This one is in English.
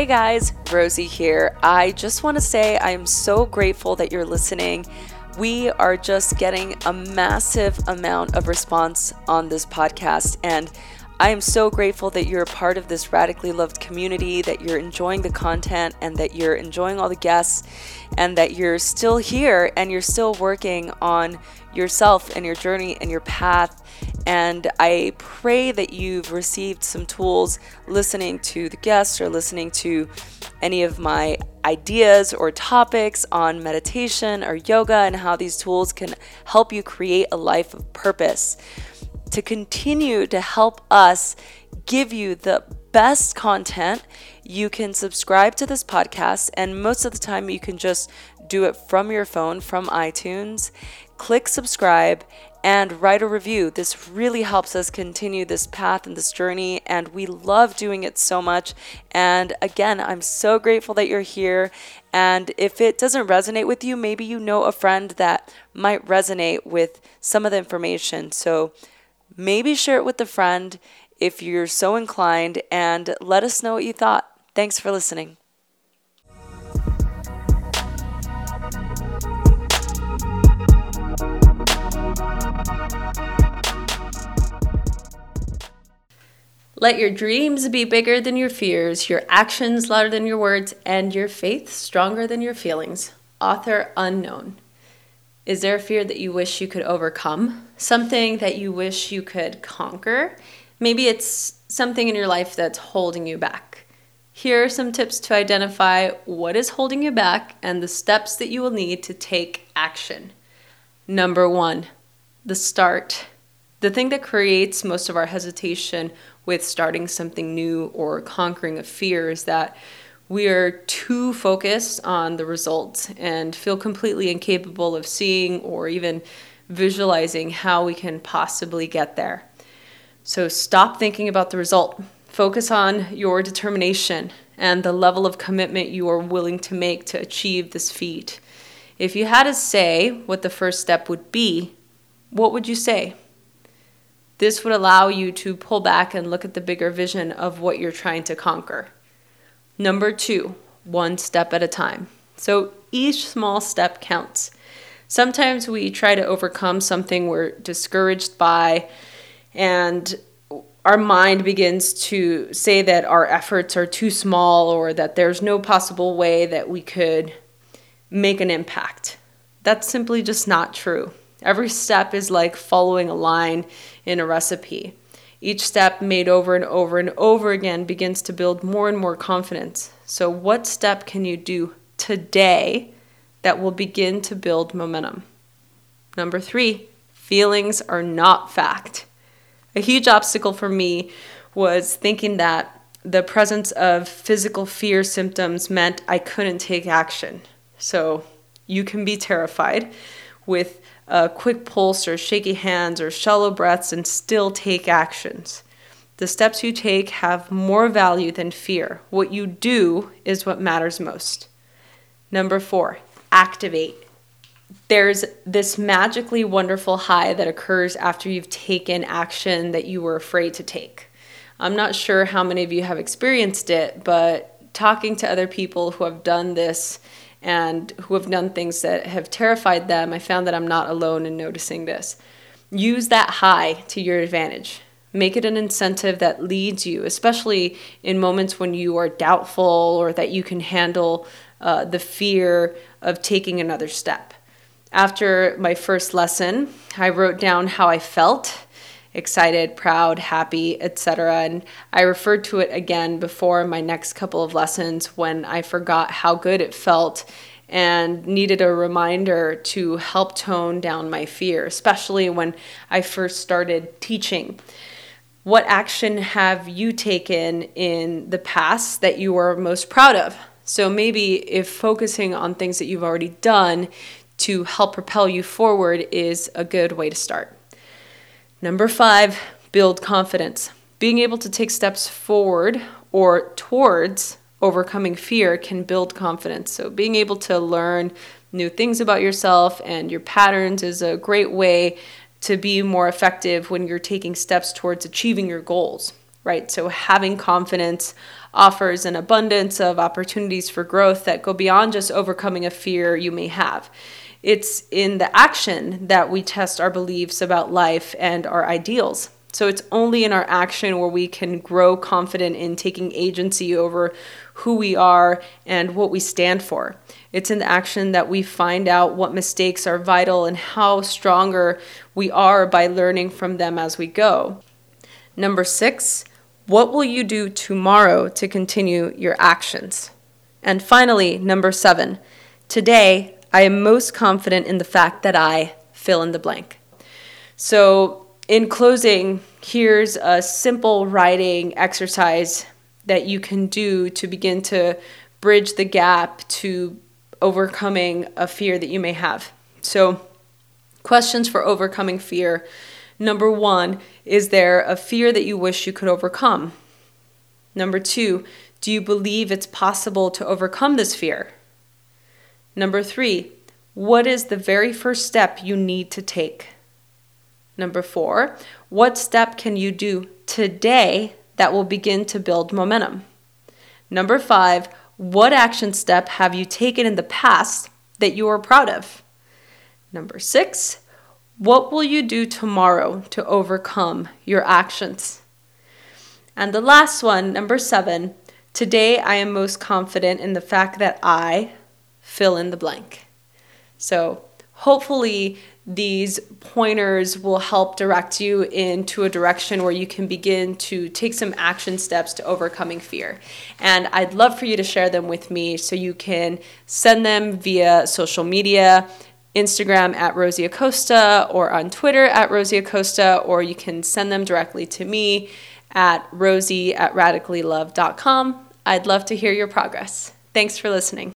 Hey guys, Rosie here. I just want to say I am so grateful that you're listening. We are just getting a massive amount of response on this podcast, and I am so grateful that you're a part of this radically loved community, that you're enjoying the content, and that you're enjoying all the guests, and that you're still here and you're still working on yourself and your journey and your path. And I pray that you've received some tools listening to the guests or listening to any of my ideas or topics on meditation or yoga and how these tools can help you create a life of purpose to continue to help us give you the best content, you can subscribe to this podcast. And most of the time, you can just do it from your phone, from iTunes. Click subscribe and write a review. This really helps us continue this path and this journey, and we love doing it so much. And again, I'm so grateful that you're here. And if it doesn't resonate with you, maybe you know a friend that might resonate with some of the information. So Maybe share it with a friend if you're so inclined and let us know what you thought. Thanks for listening. Let your dreams be bigger than your fears, your actions louder than your words, and your faith stronger than your feelings. Author unknown. Is there a fear that you wish you could overcome? Something that you wish you could conquer? Maybe it's something in your life that's holding you back. Here are some tips to identify what is holding you back and the steps that you will need to take action. Number one, the start. The thing that creates most of our hesitation with starting something new or conquering a fear is that we are too focused on the results and feel completely incapable of seeing or even visualizing how we can possibly get there. So stop thinking about the result. Focus on your determination and the level of commitment you are willing to make to achieve this feat. If you had to say what the first step would be, what would you say? This would allow you to pull back and look at the bigger vision of what you're trying to conquer. Number two, one step at a time. So each small step counts. Sometimes we try to overcome something we're discouraged by, and our mind begins to say that our efforts are too small or that there's no possible way that we could make an impact. That's simply just not true. Every step is like following a line in a recipe. Each step made over and over and over again begins to build more and more confidence. So, what step can you do today that will begin to build momentum? Number three, feelings are not fact. A huge obstacle for me was thinking that the presence of physical fear symptoms meant I couldn't take action. So, you can be terrified with a quick pulse or shaky hands or shallow breaths and still take actions. The steps you take have more value than fear. What you do is what matters most. Number four, activate. There's this magically wonderful high that occurs after you've taken action that you were afraid to take. I'm not sure how many of you have experienced it, but talking to other people who have done this and who have done things that have terrified them, I found that I'm not alone in noticing this. Use that high to your advantage. Make it an incentive that leads you, especially in moments when you are doubtful or that you can handle uh, the fear of taking another step. After my first lesson, I wrote down how I felt excited, proud, happy, etc. And I referred to it again before my next couple of lessons when I forgot how good it felt and needed a reminder to help tone down my fear, especially when I first started teaching. What action have you taken in the past that you are most proud of? So maybe if focusing on things that you've already done to help propel you forward is a good way to start. Number five, build confidence. Being able to take steps forward or towards overcoming fear can build confidence. So, being able to learn new things about yourself and your patterns is a great way to be more effective when you're taking steps towards achieving your goals. right? So having confidence offers an abundance of opportunities for growth that go beyond just overcoming a fear you may have. It's in the action that we test our beliefs about life and our ideals. So it's only in our action where we can grow confident in taking agency over who we are and what we stand for. It's in the action that we find out what mistakes are vital and how stronger we are by learning from them as we go. Number six, what will you do tomorrow to continue your actions? And finally, number seven, today I am most confident in the fact that I fill in the blank. So, in closing, here's a simple writing exercise that you can do to begin to bridge the gap to overcoming a fear that you may have. So, questions for overcoming fear. Number one, is there a fear that you wish you could overcome? Number two, do you believe it's possible to overcome this fear? Number three, what is the very first step you need to take? Number four, what step can you do today that will begin to build momentum? Number five, what action step have you taken in the past that you are proud of? Number six, what will you do tomorrow to overcome your actions? And the last one, number seven, today I am most confident in the fact that I fill in the blank. So hopefully, these pointers will help direct you into a direction where you can begin to take some action steps to overcoming fear. And I'd love for you to share them with me so you can send them via social media. Instagram at Rosie Acosta or on Twitter at Rosie Acosta, or you can send them directly to me at rosie at radicallyloved.com. I'd love to hear your progress. Thanks for listening.